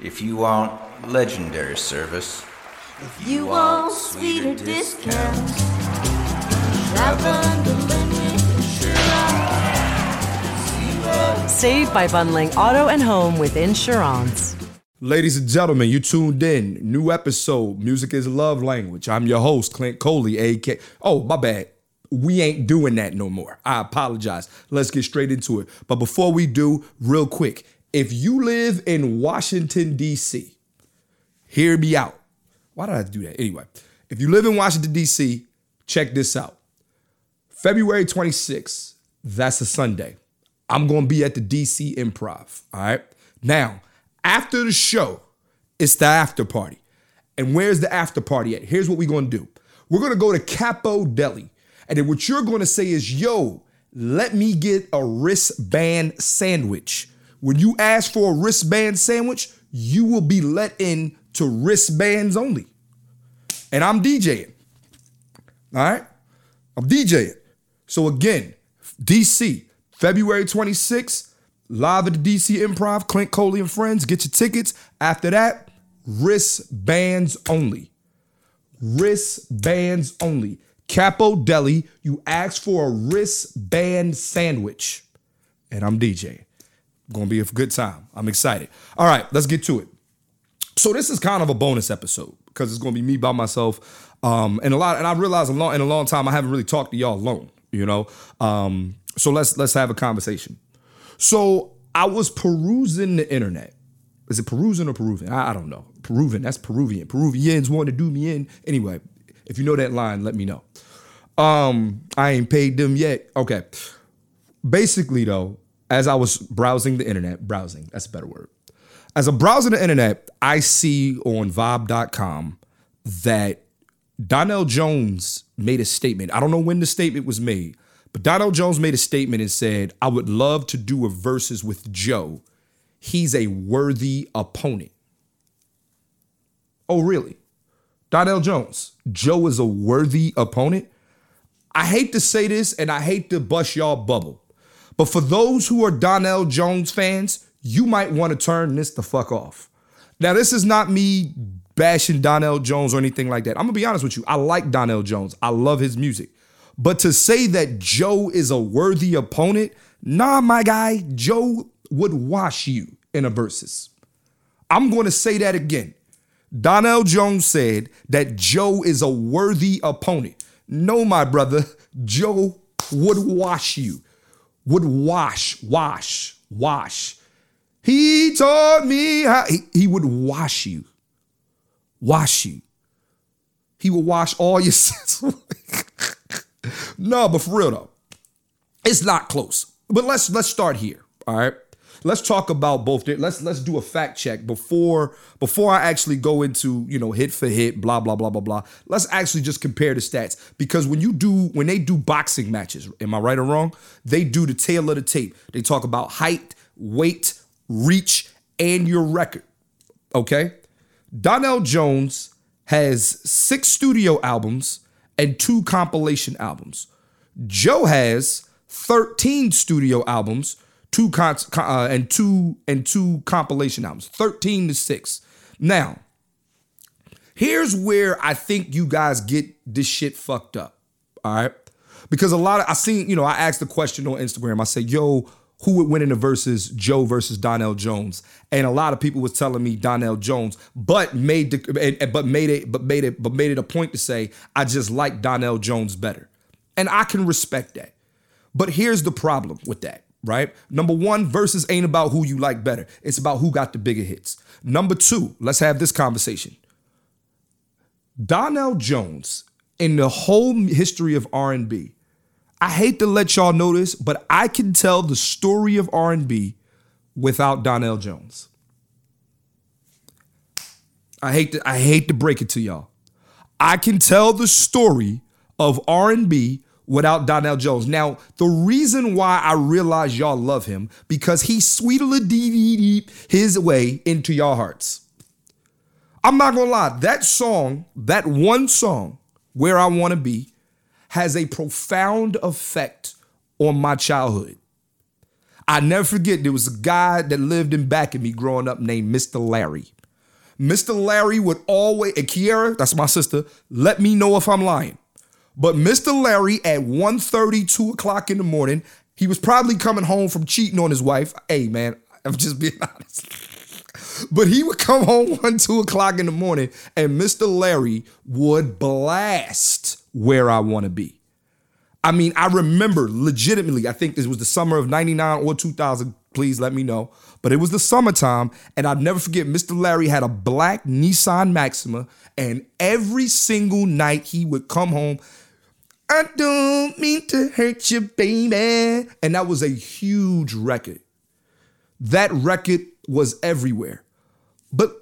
If you want legendary service, If you want sweeter discounts, shop unlimited insurance. Save by bundling auto and home with insurance. Ladies and gentlemen, you tuned in. New episode, Music is Love Language. I'm your host, Clint Coley, AK. Oh, my bad. We ain't doing that no more. I apologize. Let's get straight into it. But before we do, real quick, if you live in Washington, D.C., hear me out. Why did I do that? Anyway, if you live in Washington, D.C., check this out. February 26th, that's a Sunday. I'm going to be at the DC Improv. All right. Now, after the show, it's the after party. And where's the after party at? Here's what we're going to do we're going to go to Capo Deli. And then what you're going to say is, yo, let me get a wristband sandwich. When you ask for a wristband sandwich, you will be let in to wristbands only. And I'm DJing. All right? I'm DJing. So again, DC, February 26th, live at the DC Improv, Clint Coley and friends. Get your tickets. After that, wristbands only. Wristbands only. Capo Deli, you ask for a wristband sandwich. And I'm DJ. Gonna be a good time. I'm excited. All right, let's get to it. So this is kind of a bonus episode because it's gonna be me by myself. Um, and a lot, and I realize a long in a long time I haven't really talked to y'all alone, you know. Um, so let's let's have a conversation. So I was perusing the internet. Is it perusing or Peruvian? I, I don't know. Peruvian, that's Peruvian. Peruvians want to do me in. Anyway, if you know that line, let me know. Um, I ain't paid them yet. Okay. Basically, though, as I was browsing the internet, browsing, that's a better word. As I'm browsing the internet, I see on Vibe.com that Donnell Jones made a statement. I don't know when the statement was made, but Donnell Jones made a statement and said, I would love to do a versus with Joe. He's a worthy opponent. Oh, really? Donnell Jones, Joe is a worthy opponent. I hate to say this and I hate to bust y'all bubble, but for those who are Donnell Jones fans, you might want to turn this the fuck off. Now, this is not me bashing Donnell Jones or anything like that. I'm gonna be honest with you. I like Donnell Jones. I love his music. But to say that Joe is a worthy opponent, nah, my guy, Joe would wash you in a versus. I'm going to say that again. Donnell Jones said that Joe is a worthy opponent. No, my brother, Joe would wash you. Would wash, wash, wash. He taught me how he, he would wash you. Wash you. He will wash all your sins. no, but for real though, it's not close. But let's let's start here. All right. Let's talk about both. Let's let's do a fact check before before I actually go into you know hit for hit, blah blah blah blah blah. Let's actually just compare the stats because when you do when they do boxing matches, am I right or wrong? They do the tale of the tape. They talk about height, weight, reach, and your record. Okay, Donnell Jones has six studio albums and two compilation albums. Joe has 13 studio albums, two con- uh, and two and two compilation albums. 13 to 6. Now, here's where I think you guys get this shit fucked up. All right? Because a lot of I seen, you know, I asked the question on Instagram. I said, "Yo, who would win in the versus Joe versus Donnell Jones, and a lot of people was telling me Donnell Jones, but made the but made it but made it but made it a point to say I just like Donnell Jones better, and I can respect that. But here's the problem with that, right? Number one, versus ain't about who you like better. It's about who got the bigger hits. Number two, let's have this conversation. Donnell Jones, in the whole history of R&B, I hate to let y'all know this, but I can tell the story of R&B without Donnell Jones. I hate to I hate to break it to y'all. I can tell the story of R&B without Donnell Jones. Now, the reason why I realize y'all love him because he sweetly his way into y'all hearts. I'm not gonna lie, that song, that one song, Where I Wanna Be, has a profound effect on my childhood. I never forget there was a guy that lived in back of me growing up named Mr. Larry. Mr. Larry would always, and Kiera, that's my sister, let me know if I'm lying. But Mr. Larry at 1.30, 2 o'clock in the morning, he was probably coming home from cheating on his wife. Hey, man, I'm just being honest. But he would come home one, two o'clock in the morning, and Mr. Larry would blast where I want to be. I mean, I remember legitimately, I think this was the summer of 99 or 2000. Please let me know. But it was the summertime, and I'll never forget, Mr. Larry had a black Nissan Maxima, and every single night he would come home. I don't mean to hurt you, baby. And that was a huge record. That record was everywhere. But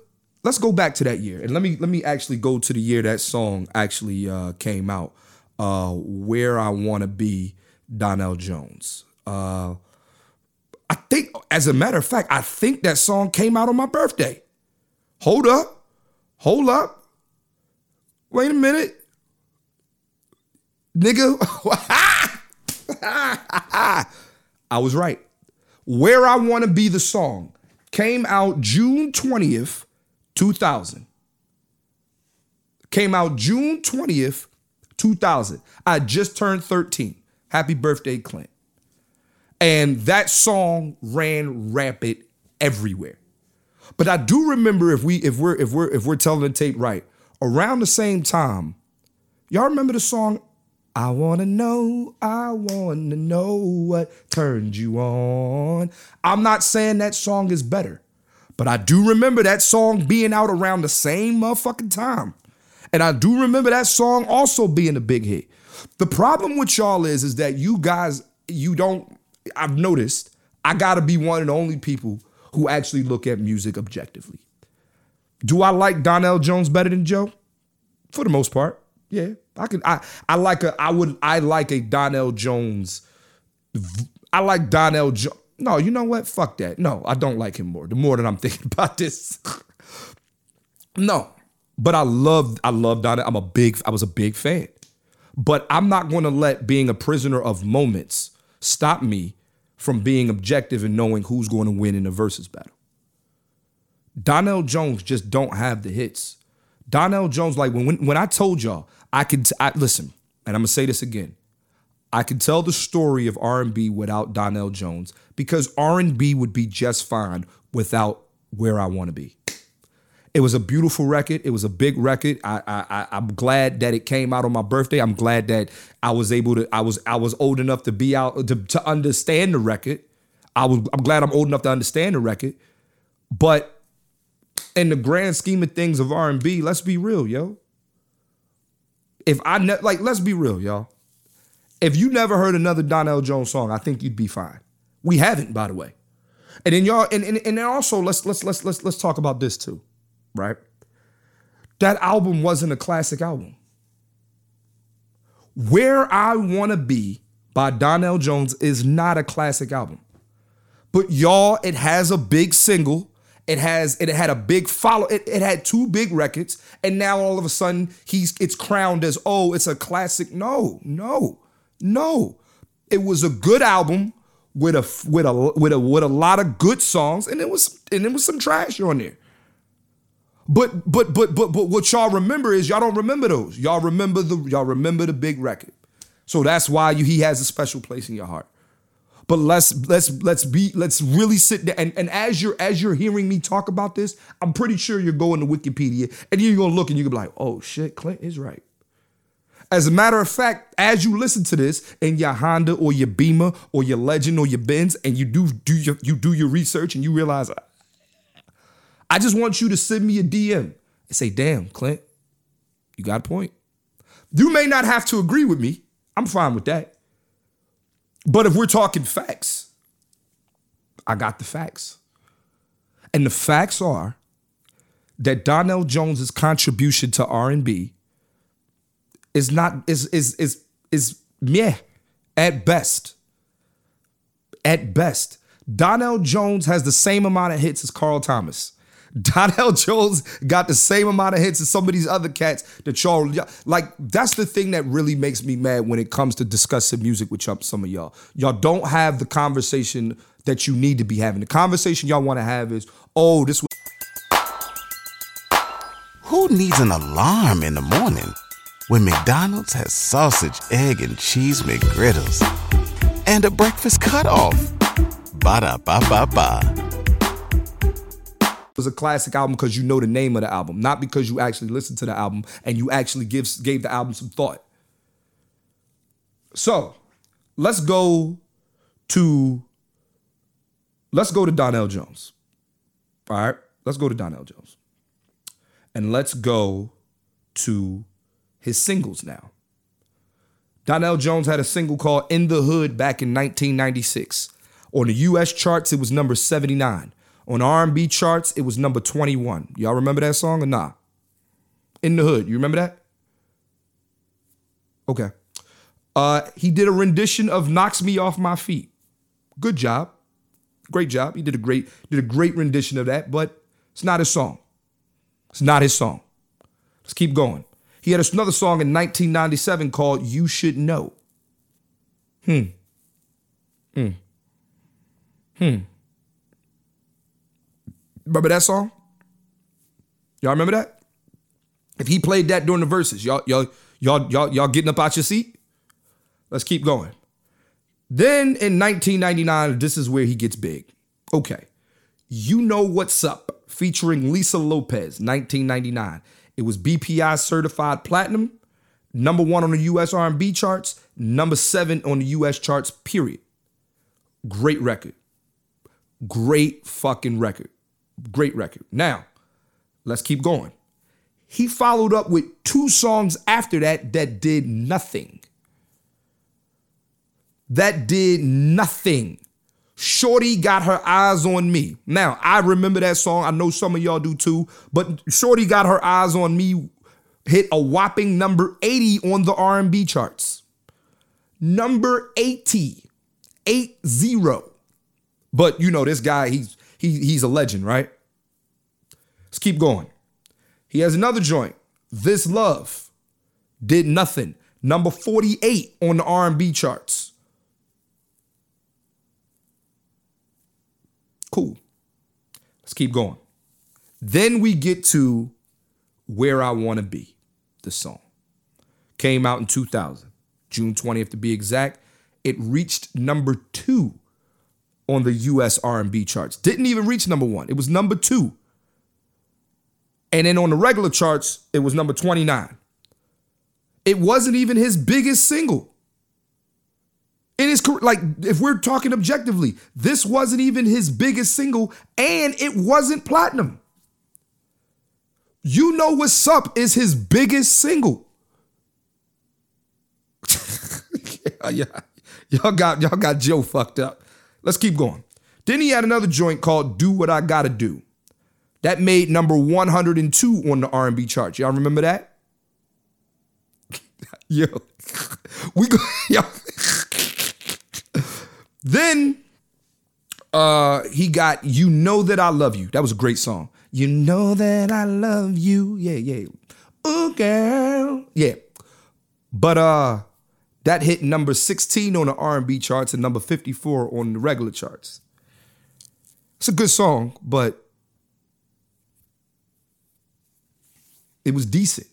let's go back to that year and let me let me actually go to the year that song actually uh, came out. Uh, Where I Want to Be, Donnell Jones. Uh, I think, as a matter of fact, I think that song came out on my birthday. Hold up, hold up. Wait a minute, nigga. I was right. Where I Want to Be the song came out June 20th, 2000. Came out June 20th, 2000. I just turned 13. Happy birthday, Clint. And that song ran rampant everywhere. But I do remember if we if we're if we're if we're telling the tape right, around the same time, y'all remember the song I wanna know, I wanna know what turned you on. I'm not saying that song is better, but I do remember that song being out around the same motherfucking time. And I do remember that song also being a big hit. The problem with y'all is, is that you guys, you don't, I've noticed, I gotta be one of the only people who actually look at music objectively. Do I like Donnell Jones better than Joe? For the most part. Yeah. I could I I like a I would I like a Donnell Jones. I like Donnell Jones. No, you know what? Fuck that. No, I don't like him more. The more that I'm thinking about this. no. But I love I love Donnell. I'm a big I was a big fan. But I'm not going to let being a prisoner of moments stop me from being objective and knowing who's going to win in the versus battle. Donnell Jones just don't have the hits. Donnell Jones, like when when, when I told y'all, I can listen, and I'm gonna say this again. I can tell the story of R&B without Donnell Jones because R&B would be just fine without where I want to be. It was a beautiful record. It was a big record. I, I, I I'm glad that it came out on my birthday. I'm glad that I was able to. I was I was old enough to be out to, to understand the record. I was. I'm glad I'm old enough to understand the record. But in the grand scheme of things of R&B, let's be real, yo. If I ne- like, let's be real, y'all. If you never heard another Donnell Jones song, I think you'd be fine. We haven't, by the way. And then y'all, and, and, and then also let's let's let's let's let's talk about this too, right? That album wasn't a classic album. Where I Wanna Be by Donnell Jones is not a classic album. But y'all, it has a big single. It has it had a big follow. It, it had two big records, and now all of a sudden he's it's crowned as oh, it's a classic. No, no, no. It was a good album with a with a with a with a lot of good songs, and it was and it was some trash on there. But but but but but what y'all remember is y'all don't remember those. Y'all remember the y'all remember the big record. So that's why you, he has a special place in your heart. But let's let's let's be let's really sit there and, and as you're as you're hearing me talk about this, I'm pretty sure you're going to Wikipedia and you're gonna look and you're gonna be like, oh shit, Clint is right. As a matter of fact, as you listen to this in your Honda or your Beamer or your Legend or your Benz, and you do do your you do your research and you realize, I just want you to send me a DM and say, "Damn, Clint, you got a point." You may not have to agree with me. I'm fine with that. But if we're talking facts, I got the facts. And the facts are that Donnell Jones's contribution to R&B is not is is is is meh at best. At best. Donnell Jones has the same amount of hits as Carl Thomas. Donnell Jones got the same amount of hits as some of these other cats that y'all like. That's the thing that really makes me mad when it comes to discussing music with some of y'all. Y'all don't have the conversation that you need to be having. The conversation y'all want to have is, oh, this. Was- Who needs an alarm in the morning when McDonald's has sausage, egg, and cheese McGriddles and a breakfast cutoff? Ba da ba ba ba was a classic album because you know the name of the album, not because you actually listened to the album and you actually give, gave the album some thought. So let's go to let's go to Donnell Jones. All right, let's go to Donnell Jones. And let's go to his singles now. Donnell Jones had a single called In the Hood back in 1996. On the US charts, it was number 79. On R&B charts, it was number 21. Y'all remember that song or nah? In the Hood. You remember that? Okay. Uh, he did a rendition of Knocks Me Off My Feet. Good job. Great job. He did a great did a great rendition of that, but it's not his song. It's not his song. Let's keep going. He had another song in 1997 called You Should Know. Hmm. Hmm. Hmm. Remember that song? Y'all remember that? If he played that during the verses, y'all, y'all, y'all, y'all, y'all getting up out your seat? Let's keep going. Then in 1999, this is where he gets big. Okay. You Know What's Up, featuring Lisa Lopes, 1999. It was BPI certified platinum, number one on the US R&B charts, number seven on the US charts, period. Great record. Great fucking record. Great record. Now, let's keep going. He followed up with two songs after that that did nothing. That did nothing. Shorty got her eyes on me. Now, I remember that song. I know some of y'all do too, but Shorty got her eyes on me hit a whopping number 80 on the R&B charts. Number 80. 80. But you know this guy, he's he, he's a legend, right? Let's keep going. He has another joint. This Love did nothing. Number 48 on the R&B charts. Cool. Let's keep going. Then we get to Where I Want to Be, the song. Came out in 2000, June 20th to be exact. It reached number 2 on the US R&B charts. Didn't even reach number 1. It was number 2. And then on the regular charts, it was number 29. It wasn't even his biggest single. In It is like if we're talking objectively, this wasn't even his biggest single and it wasn't platinum. You know what's up is his biggest single. yeah, y'all got y'all got Joe fucked up. Let's keep going. Then he had another joint called "Do What I Gotta Do." That made number 102 on the R&B chart. Y'all remember that? yo, we go. Yo. then uh he got "You Know That I Love You." That was a great song. You know that I love you. Yeah, yeah. Oh, girl. Yeah. But uh that hit number 16 on the R&B charts and number 54 on the regular charts. It's a good song, but it was decent.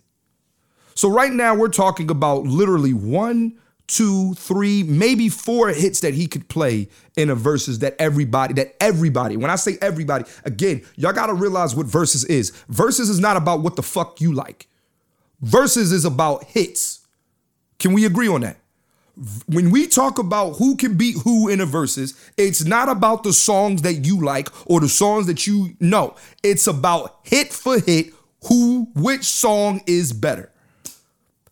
So right now we're talking about literally one, two, three, maybe four hits that he could play in a verses that everybody, that everybody, when I say everybody, again, y'all gotta realize what verses is. Verses is not about what the fuck you like. Verses is about hits. Can we agree on that? When we talk about who can beat who in a verses, it's not about the songs that you like or the songs that you know. It's about hit for hit, who, which song is better.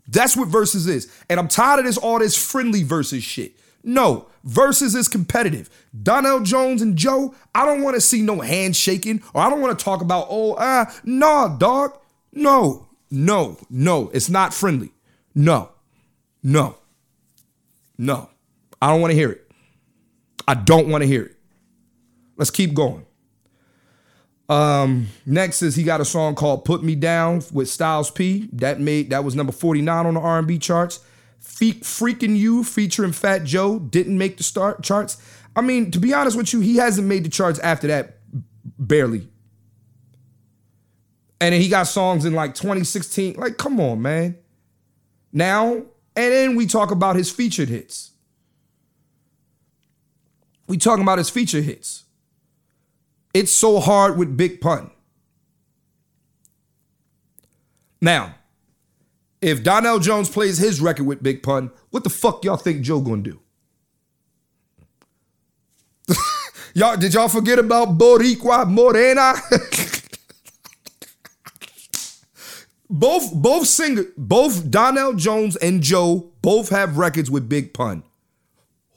That's what verses is. And I'm tired of this all this friendly versus shit. No, versus is competitive. Donnell Jones and Joe, I don't want to see no handshaking or I don't want to talk about, oh, ah, nah, dog. No, no, no. It's not friendly. No, no, no. I don't want to hear it. I don't want to hear it. Let's keep going. Um, next is he got a song called "Put Me Down" with Styles P. That made that was number forty nine on the R and B charts. Fe- Freaking You featuring Fat Joe didn't make the start charts. I mean, to be honest with you, he hasn't made the charts after that barely. And then he got songs in like 2016. Like, come on, man. Now, and then we talk about his featured hits. We talking about his feature hits. It's so hard with Big Pun. Now, if Donnell Jones plays his record with Big Pun, what the fuck y'all think Joe gonna do? y'all, did y'all forget about Boricua Morena? both both singer, both Donnell Jones and Joe both have records with Big Pun.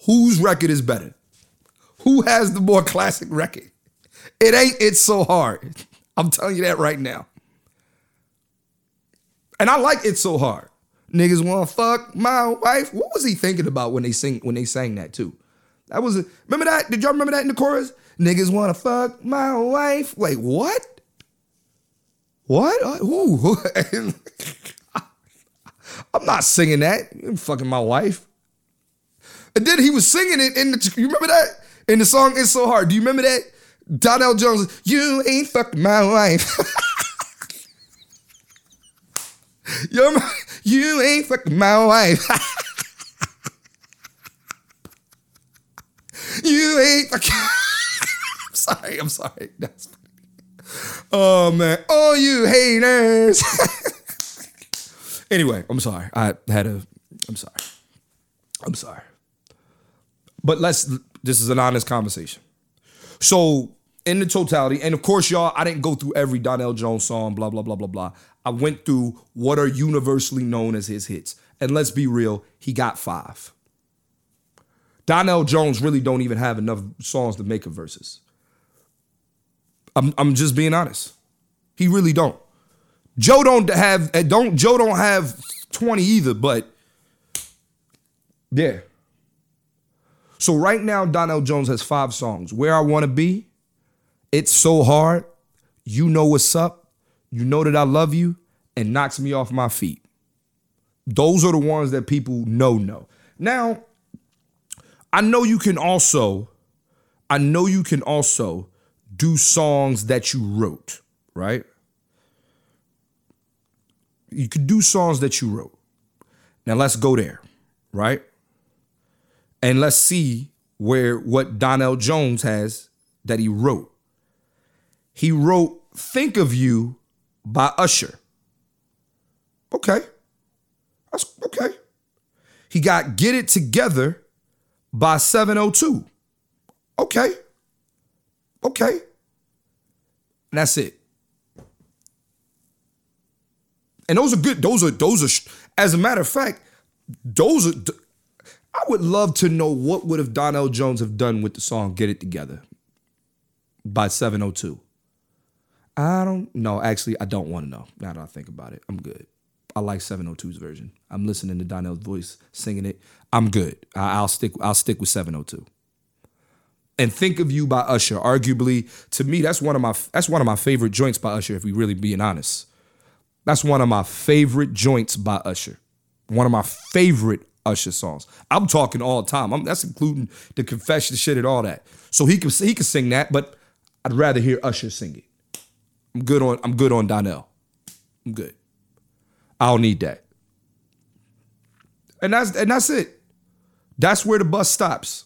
Whose record is better? Who has the more classic record? It ain't it's so hard. I'm telling you that right now. And I like it so hard. Niggas wanna fuck my wife. What was he thinking about when they sing when they sang that too? That was a, remember that? Did y'all remember that in the chorus? Niggas wanna fuck my wife. Wait, what? What? Uh, Ooh. I'm not singing that. You ain't fucking my wife. And then he was singing it in the. You remember that in the song "It's So Hard"? Do you remember that? Donnell Jones, you ain't fucking my wife. You're my, you ain't fucking my wife. you ain't fucking. I'm sorry. I'm sorry. That's. Oh man. Oh, you haters. anyway, I'm sorry. I had a. I'm sorry. I'm sorry. But let's. This is an honest conversation. So in the totality, and of course, y'all, I didn't go through every Donnell Jones song, blah, blah, blah, blah, blah. I went through what are universally known as his hits. And let's be real, he got five. Donnell Jones really don't even have enough songs to make a verses. I'm, I'm just being honest. He really don't. Joe don't have eh, don't Joe don't have 20 either, but yeah. So right now, Donnell Jones has five songs. Where I Want to Be, It's So Hard, You Know What's Up, You Know That I Love You, and Knocks Me Off My Feet. Those are the ones that people know know. Now, I know you can also, I know you can also do songs that you wrote, right? You could do songs that you wrote. Now let's go there, right? And let's see where what Donnell Jones has that he wrote. He wrote Think of You by Usher. Okay. That's okay. He got Get It Together by 702. Okay. Okay. And that's it. And those are good. Those are those are. As a matter of fact, those are. I would love to know what would have Donnell Jones have done with the song "Get It Together" by 702. I don't know. Actually, I don't want to know. Now that I think about it, I'm good. I like 702's version. I'm listening to Donnell's voice singing it. I'm good. I, I'll stick. I'll stick with 702 and think of you by usher. Arguably to me that's one of my that's one of my favorite joints by usher if we really being honest. That's one of my favorite joints by usher. One of my favorite usher songs. I'm talking all the time. I'm, that's including the confession shit and all that. So he can he can sing that but i'd rather hear usher sing it. I'm good on i'm good on donnell. I'm good. I don't need that. And that's and that's it. That's where the bus stops.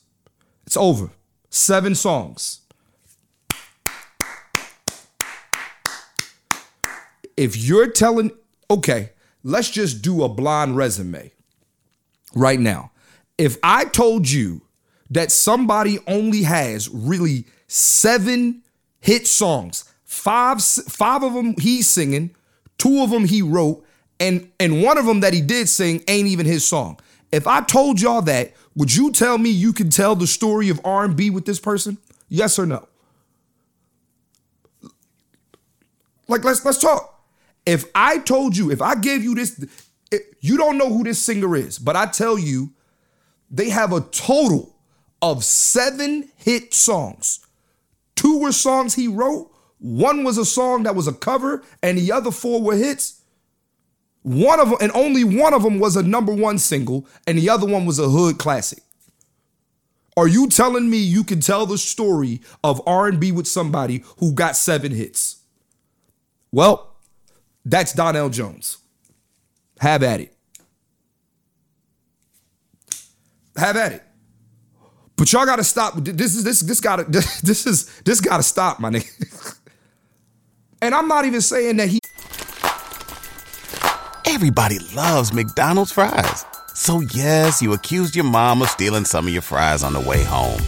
It's over. Seven songs. If you're telling, okay, let's just do a blind resume right now. If I told you that somebody only has really seven hit songs, five five of them he's singing, two of them he wrote, and and one of them that he did sing ain't even his song. If I told y'all that, would you tell me you can tell the story of R&B with this person? Yes or no? Like let's let's talk. If I told you, if I gave you this, you don't know who this singer is, but I tell you, they have a total of seven hit songs. Two were songs he wrote, one was a song that was a cover, and the other four were hits. One of them, and only one of them was a number one single, and the other one was a hood classic. Are you telling me you can tell the story of R&B with somebody who got seven hits? Well, that's Donnell Jones. Have at it. Have at it. But y'all gotta stop. This is this this gotta this is this gotta stop, my nigga. and I'm not even saying that he. Everybody loves McDonald's fries. So yes, you accused your mom of stealing some of your fries on the way home.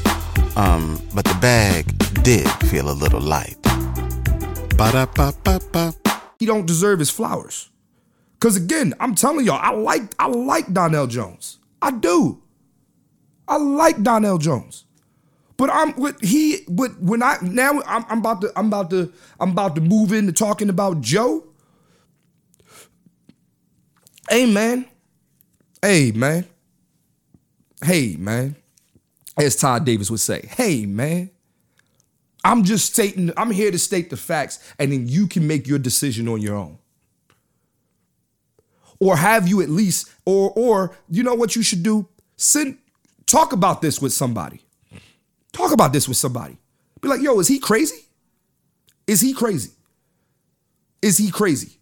Um, but the bag did feel a little light. Ba-da-ba-ba-ba. He don't deserve his flowers. Cause again, I'm telling y'all, I like I like Donnell Jones. I do. I like Donnell Jones. But I'm with he but when I now I'm, I'm about to I'm about to I'm about to move into talking about Joe. Hey man. Hey man. Hey man. As Todd Davis would say, hey man. I'm just stating, I'm here to state the facts, and then you can make your decision on your own. Or have you at least, or or you know what you should do? Send talk about this with somebody. Talk about this with somebody. Be like, yo, is he crazy? Is he crazy? Is he crazy?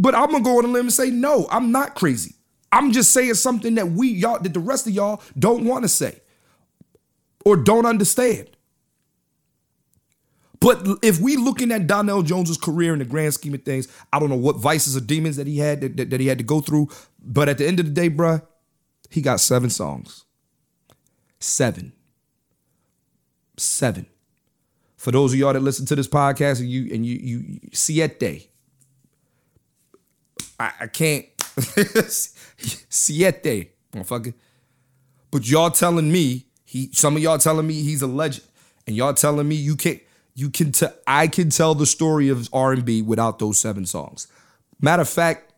But I'm gonna go on a limb and say, no, I'm not crazy. I'm just saying something that we y'all that the rest of y'all don't want to say or don't understand. But if we looking at Donnell Jones's career in the grand scheme of things, I don't know what vices or demons that he had that, that, that he had to go through. But at the end of the day, bruh, he got seven songs. Seven. Seven. For those of y'all that listen to this podcast and you and you you siete. I, I can't siete, motherfucker. But y'all telling me he some of y'all telling me he's a legend. And y'all telling me you can't you can tell I can tell the story of R&B without those seven songs. Matter of fact,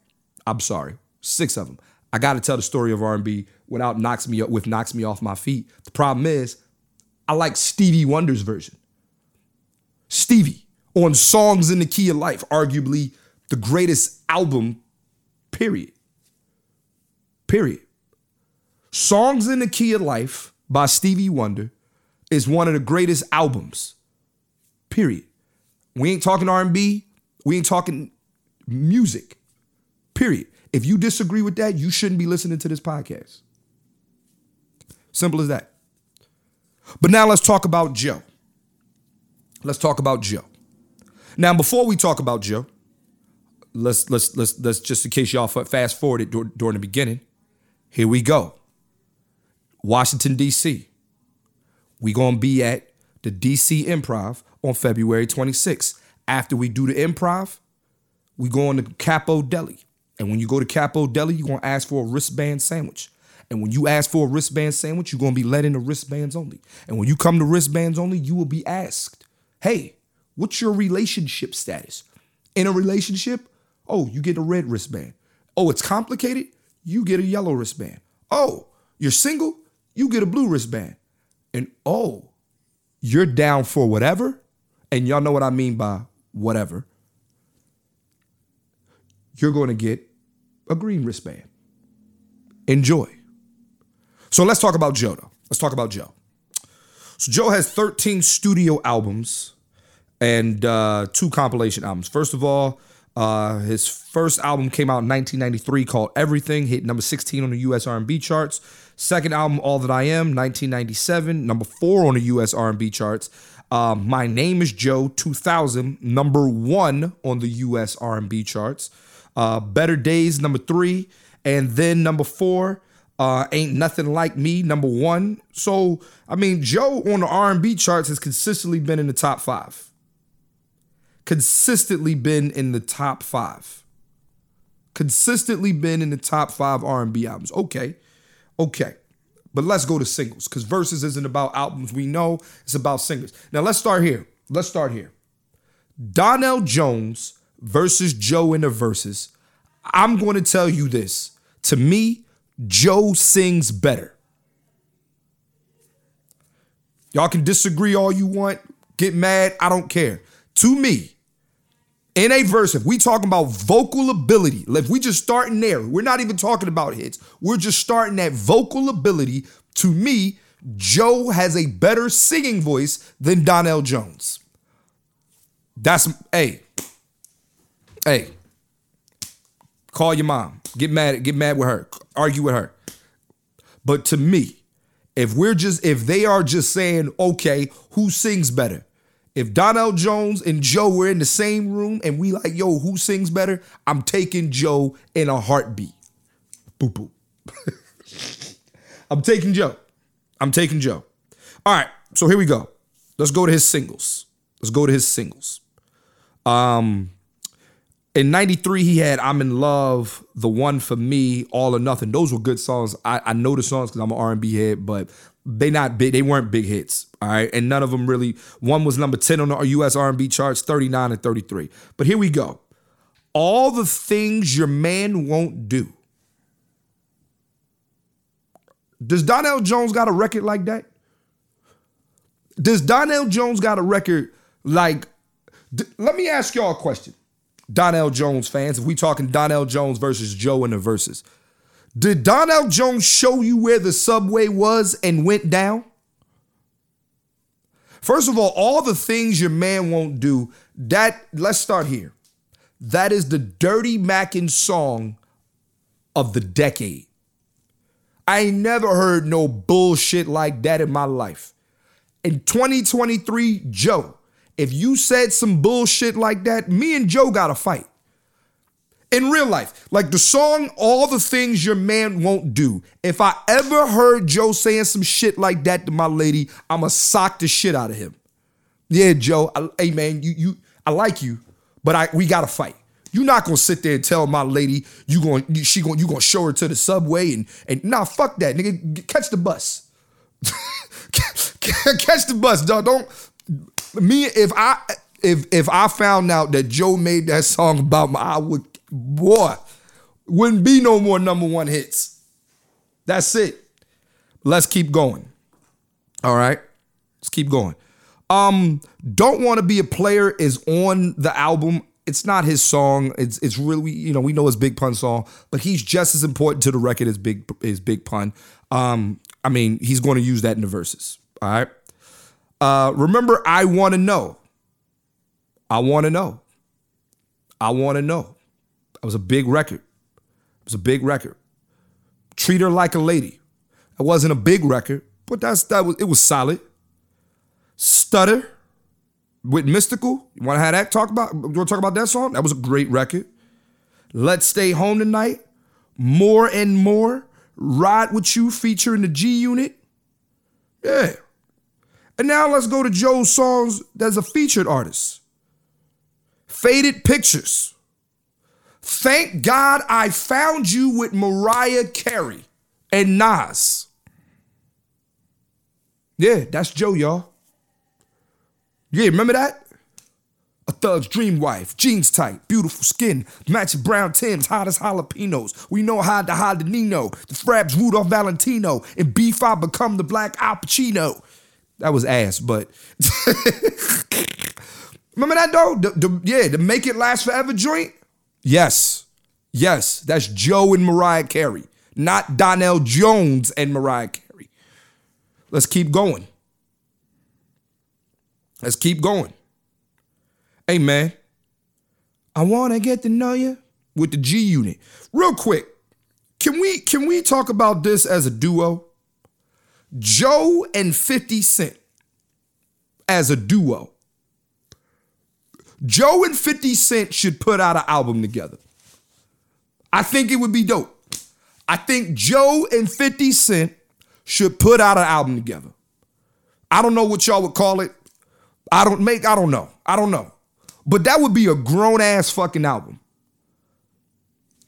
I'm sorry, six of them. I got to tell the story of R&B without knocks me with knocks me off my feet. The problem is, I like Stevie Wonder's version. Stevie on Songs in the Key of Life, arguably the greatest album, period. Period. Songs in the Key of Life by Stevie Wonder is one of the greatest albums. Period. We ain't talking R&B, we ain't talking music. Period. If you disagree with that, you shouldn't be listening to this podcast. Simple as that. But now let's talk about Joe. Let's talk about Joe. Now, before we talk about Joe, let's let's let's let's just in case y'all fast forwarded dur- during the beginning. Here we go. Washington D.C. We gonna be at the DC Improv on February 26th. After we do the improv, we go on to Capo Deli. And when you go to Capo Deli, you're gonna ask for a wristband sandwich. And when you ask for a wristband sandwich, you're gonna be let in the wristbands only. And when you come to wristbands only, you will be asked, hey, what's your relationship status? In a relationship, oh, you get a red wristband. Oh, it's complicated, you get a yellow wristband. Oh, you're single, you get a blue wristband. And oh, you're down for whatever, and y'all know what I mean by whatever, you're going to get a green wristband. Enjoy. So let's talk about Joe, though. Let's talk about Joe. So Joe has 13 studio albums and uh, two compilation albums. First of all, uh, his first album came out in 1993 called Everything, hit number 16 on the U.S. R&B charts. Second album, All That I Am, 1997, number four on the U.S. R&B charts. Um, My Name Is Joe, 2000, number one on the U.S. R&B charts. Uh, Better Days, number three, and then number four, uh, Ain't Nothing Like Me, number one. So, I mean, Joe on the R&B charts has consistently been in the top five. Consistently been in the top five. Consistently been in the top five R&B albums. Okay, okay. But let's go to singles because verses isn't about albums we know, it's about singles. Now let's start here. Let's start here. Donnell Jones versus Joe in the verses. I'm going to tell you this. To me, Joe sings better. Y'all can disagree all you want, get mad, I don't care. To me, in a verse, if we talking about vocal ability, if we just starting there, we're not even talking about hits. We're just starting at vocal ability. To me, Joe has a better singing voice than Donnell Jones. That's hey, hey. Call your mom. Get mad. Get mad with her. Argue with her. But to me, if we're just if they are just saying, okay, who sings better? If Donnell Jones and Joe were in the same room and we like, yo, who sings better? I'm taking Joe in a heartbeat. Boop boop. I'm taking Joe. I'm taking Joe. All right, so here we go. Let's go to his singles. Let's go to his singles. Um, in 93 he had i'm in love the one for me all or nothing. Those were good songs. I, I know the songs because i'm an r&b head but they not big they weren't big hits all right? And none of them really one was number 10 on the us r&b charts 39 and 33 but here we go. All the things your man won't do. Does donnell jones got a record like that? Does donnell jones got a record like d- let me ask y'all a question Donnell Jones fans, if we talking Donnell Jones versus Joe in the verses, did Donnell Jones show you where the subway was and went down? First of all, all the things your man won't do, that let's start here. That is the Dirty Mackin song of the decade. I ain't never heard no bullshit like that in my life. In 2023, Joe, if you said some bullshit like that, me and Joe got to fight. In real life, like the song All the Things Your Man Won't Do. If I ever heard Joe saying some shit like that to my lady, I'ma sock the shit out of him. Yeah, Joe, I, hey man, you you I like you, but I we gotta fight. You're not gonna sit there and tell my lady you going she going you gonna show her to the subway and and nah fuck that nigga catch the bus, catch the bus dog don't me if I if if I found out that Joe made that song about my I would boy wouldn't be no more number one hits. That's it. Let's keep going. All right. Let's keep going. Um, Don't Want to Be a Player is on the album. It's not his song. It's it's really, you know, we know his Big Pun song, but he's just as important to the record as Big as Big Pun. Um, I mean, he's going to use that in the verses. All right. Uh, remember, I want to know. I want to know. I want to know. That was a big record. It was a big record. Treat her like a lady. It wasn't a big record, but that's that was it was solid. Stutter with Mystikal. You want to have that talk about? You want to talk about that song? That was a great record. Let's stay home tonight. More and more. Ride with you featuring the G Unit. Yeah. And now let's go to Joe's songs that's a featured artist. Faded Pictures. Thank God I found you with Mariah Carey and Nas. Yeah, that's Joe, y'all. Yeah, remember that? A thug's dream wife, jeans tight, beautiful skin, matching brown Tims, hot as jalapenos. We know how to hide the Nino, the Fraps Rudolph Valentino, and B5 become the black Al Pacino. That was ass, but remember that though? The, the- yeah, the Make It Last Forever joint. Yes, yes, that's Joe and Mariah Carey, not Donnell Jones and Mariah Carey. Let's keep going. Let's keep going. Hey man, I want to get to know you with the G Unit. Real quick, can we can we talk about this as a duo? Joe and 50 Cent as a duo. Joe and 50 Cent should put out an album together. I think it would be dope. I think Joe and 50 Cent should put out an album together. I don't know what y'all would call it. I don't make, I don't know. I don't know. But that would be a grown ass fucking album.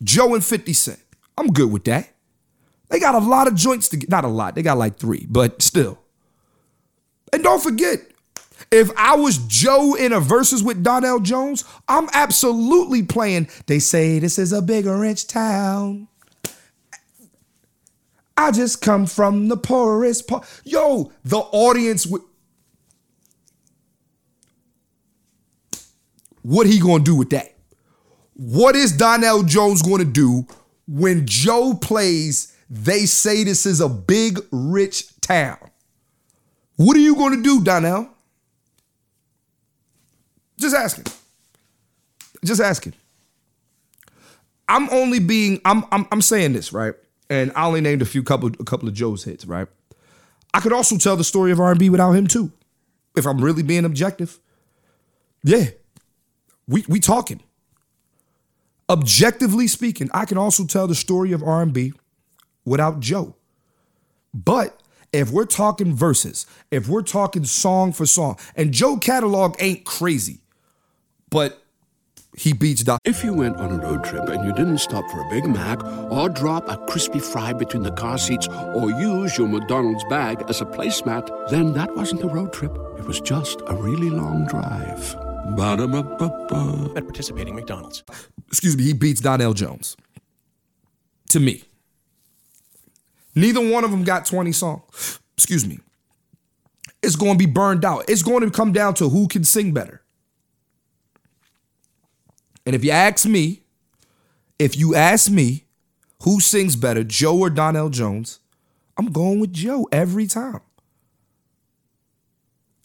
Joe and 50 Cent. I'm good with that. They got a lot of joints to get, not a lot, they got like three, but still. And don't forget, if I was Joe in a verses with Donnell Jones, I'm absolutely playing. They say this is a big rich town. I just come from the poorest part. Yo, the audience would. What he gonna do with that? What is Donnell Jones gonna do when Joe plays? They say this is a big rich town. What are you gonna do, Donnell? Just asking. Just asking. I'm only being I'm I'm I'm saying this, right? And I only named a few couple a couple of Joe's hits, right? I could also tell the story of R&B without him too. If I'm really being objective. Yeah. We we talking. Objectively speaking, I can also tell the story of R&B without Joe. But if we're talking verses, if we're talking song for song, and Joe catalog ain't crazy, but he beats Doc. If you went on a road trip and you didn't stop for a Big Mac or drop a crispy fry between the car seats or use your McDonald's bag as a placemat, then that wasn't a road trip. It was just a really long drive. Ba-da-ba-ba-ba. At participating McDonald's. excuse me, he beats Donnell Jones. To me. Neither one of them got 20 songs. Excuse me. It's going to be burned out. It's going to come down to who can sing better. And if you ask me, if you ask me who sings better, Joe or Donnell Jones, I'm going with Joe every time.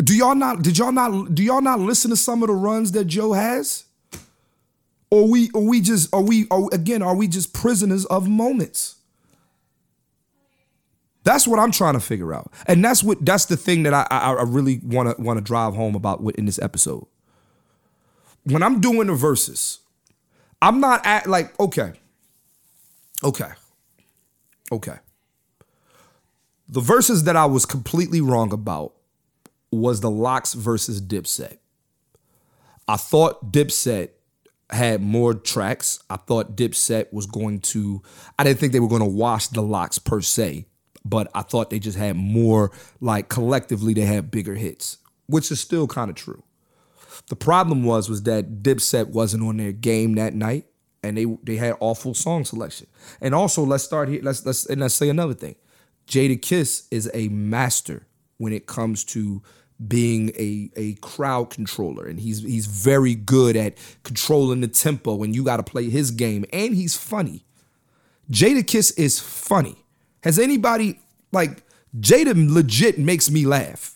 Do y'all not did y'all not do y'all not listen to some of the runs that Joe has? Or we or we just are we are, again are we just prisoners of moments? That's what I'm trying to figure out, and that's what that's the thing that I I, I really want to want to drive home about in this episode. When I'm doing the verses, I'm not at like okay, okay, okay. The verses that I was completely wrong about was the LOX versus Dipset. I thought Dipset had more tracks. I thought Dipset was going to, I didn't think they were going to wash the LOX per se, but I thought they just had more, like collectively, they had bigger hits, which is still kind of true. The problem was was that Dipset wasn't on their game that night, and they they had awful song selection. And also, let's start here. Let's let's and let's say another thing. Jadakiss is a master when it comes to being a a crowd controller, and he's he's very good at controlling the tempo. And you got to play his game, and he's funny. Jadakiss is funny. Has anybody like Jada legit makes me laugh?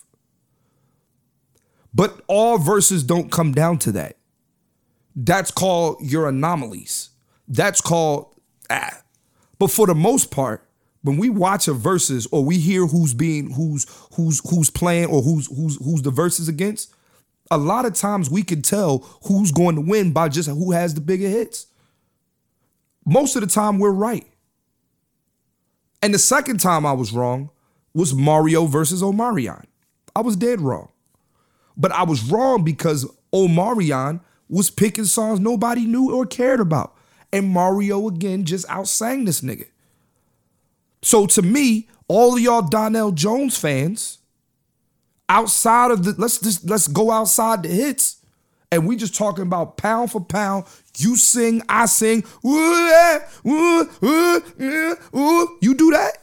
But all verses don't come down to that. That's called your anomalies. That's called ah. But for the most part, when we watch a verses or we hear who's being who's who's who's playing or who's who's who's the verses against, a lot of times we can tell who's going to win by just who has the bigger hits. Most of the time we're right. And the second time I was wrong was Mario versus Omarion. I was dead wrong. But I was wrong because Omarion was picking songs nobody knew or cared about. And Mario again just outsang this nigga. So to me, all of y'all Donnell Jones fans, outside of the let's just let's go outside the hits, and we just talking about pound for pound. You sing, I sing. Ooh, yeah, ooh, ooh, yeah, ooh. You do that.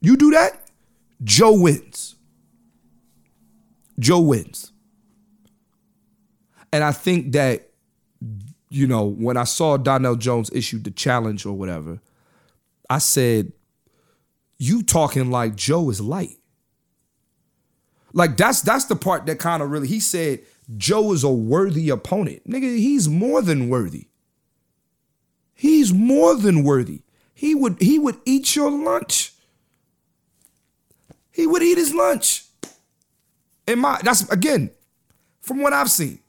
You do that. Joe wins. Joe wins. And I think that, you know, when I saw Donnell Jones issued the challenge or whatever, I said, you talking like Joe is light. Like that's that's the part that kind of really he said Joe is a worthy opponent. Nigga, he's more than worthy. He's more than worthy. He would he would eat your lunch. he would eat his lunch. And my that's again, from what I've seen.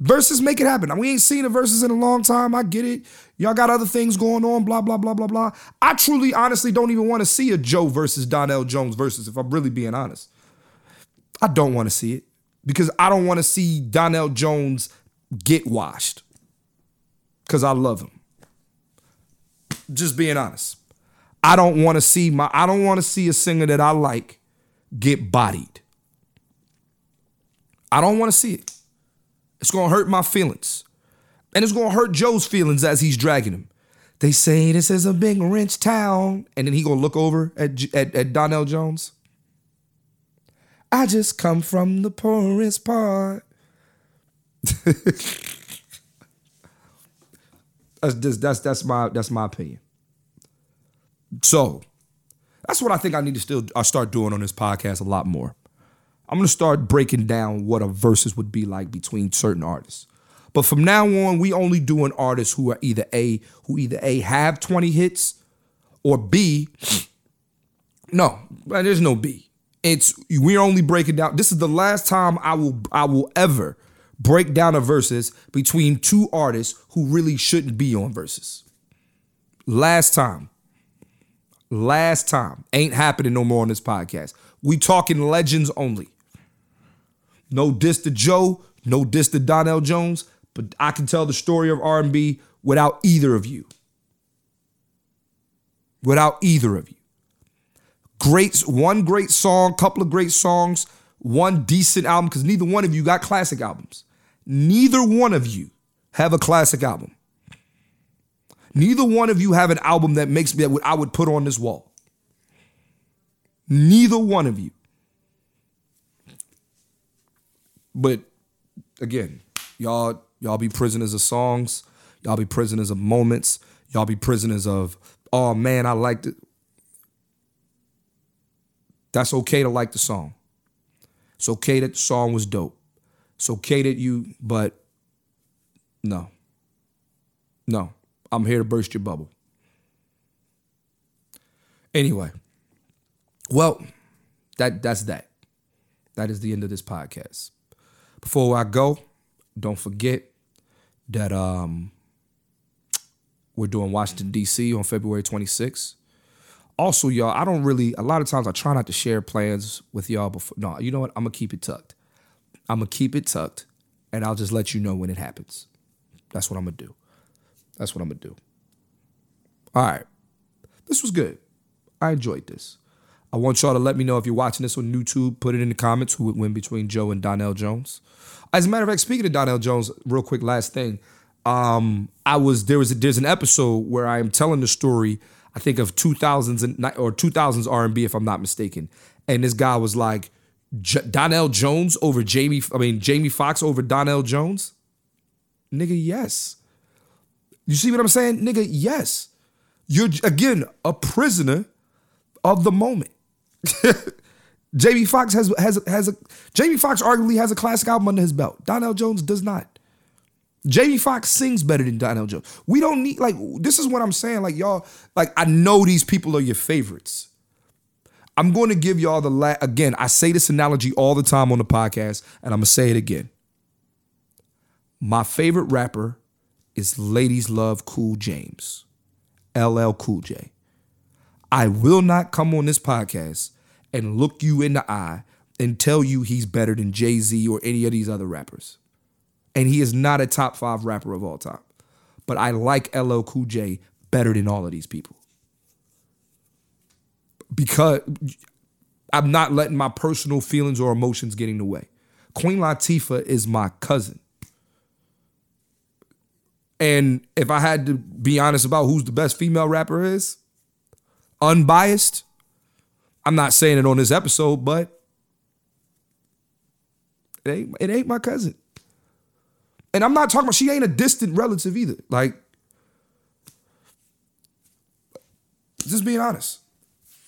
Verses make it happen. Now, we ain't seen the verses in a long time. I get it. Y'all got other things going on, blah, blah, blah, blah, blah. I truly, honestly don't even want to see a Joe versus Donnell Jones versus, if I'm really being honest. I don't want to see it because I don't want to see Donnell Jones get washed because I love him. Just being honest. I don't want to see my I don't want to see a singer that I like get bodied. I don't want to see it. It's going to hurt my feelings. And it's going to hurt Joe's feelings as he's dragging him. They say this is a big rich town. And then he going to look over at, at, at Donnell Jones. I just come from the poorest part. that's just, that's that's my that's my opinion. So that's what I think I need to still I start doing on this podcast a lot more. I'm gonna start breaking down what a verses would be like between certain artists. But from now on, we only doing artists who are either A, who either A have 20 hits, or B, no, there's no B. It's we're only breaking down. This is the last time I will I will ever break down a verses between two artists who really shouldn't be on verses. Last time. Last time. Ain't happening no more on this podcast. We talking legends only. No diss to Joe, no diss to Donnell Jones, but I can tell the story of R&B without either of you. Without either of you. Great, one great song, couple of great songs, one decent album, because neither one of you got classic albums. Neither one of you have a classic album. Neither one of you have an album that makes me that I would put on this wall. Neither one of you. But again, y'all y'all be prisoners of songs. Y'all be prisoners of moments. Y'all be prisoners of oh man, I liked it. That's okay to like the song. It's okay that the song was dope. It's okay that you, but no. No. I'm here to burst your bubble. Anyway, well, that that's that. That is the end of this podcast. Before I go, don't forget that um we're doing Washington D.C. on February 26th. Also, y'all, I don't really. A lot of times, I try not to share plans with y'all before. No, you know what? I'm gonna keep it tucked. I'm gonna keep it tucked, and I'll just let you know when it happens. That's what I'm gonna do. That's what I'm gonna do. All right, this was good. I enjoyed this. I want y'all to let me know if you're watching this on YouTube. Put it in the comments who would win between Joe and Donnell Jones. As a matter of fact, speaking of Donnell Jones, real quick, last thing. Um, I was there was a, there's an episode where I am telling the story. I think of 2000s and or 2000s R&B, if I'm not mistaken. And this guy was like, J- Donnell Jones over Jamie. I mean Jamie Foxx over Donnell Jones. Nigga, yes. You see what I'm saying, nigga? Yes. You're again a prisoner of the moment. Jamie Foxx has has has a Jamie Foxx arguably has a classic album under his belt. Donnell Jones does not. Jamie Foxx sings better than Donnell Jones. We don't need like this is what I'm saying. Like y'all, like I know these people are your favorites. I'm going to give y'all the la- again. I say this analogy all the time on the podcast, and I'm gonna say it again. My favorite rapper is Ladies Love Cool James, LL Cool J. I will not come on this podcast and look you in the eye and tell you he's better than Jay Z or any of these other rappers. And he is not a top five rapper of all time. But I like LL Cool J better than all of these people. Because I'm not letting my personal feelings or emotions get in the way. Queen Latifah is my cousin. And if I had to be honest about who's the best female rapper is, unbiased, I'm not saying it on this episode, but it ain't, it ain't my cousin. And I'm not talking about she ain't a distant relative either. Like, just being honest.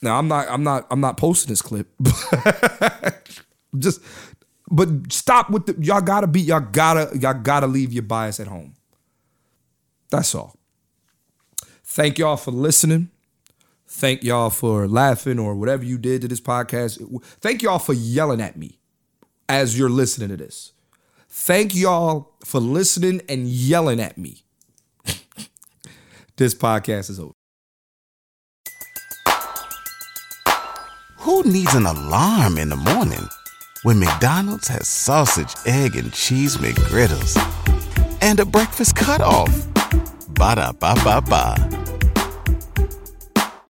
Now I'm not I'm not I'm not posting this clip. just but stop with the y'all gotta be y'all gotta y'all gotta leave your bias at home. That's all. Thank y'all for listening. Thank y'all for laughing or whatever you did to this podcast. Thank y'all for yelling at me as you're listening to this. Thank y'all for listening and yelling at me. this podcast is over. Who needs an alarm in the morning when McDonald's has sausage, egg, and cheese McGriddles and a breakfast cutoff? Ba da ba ba ba.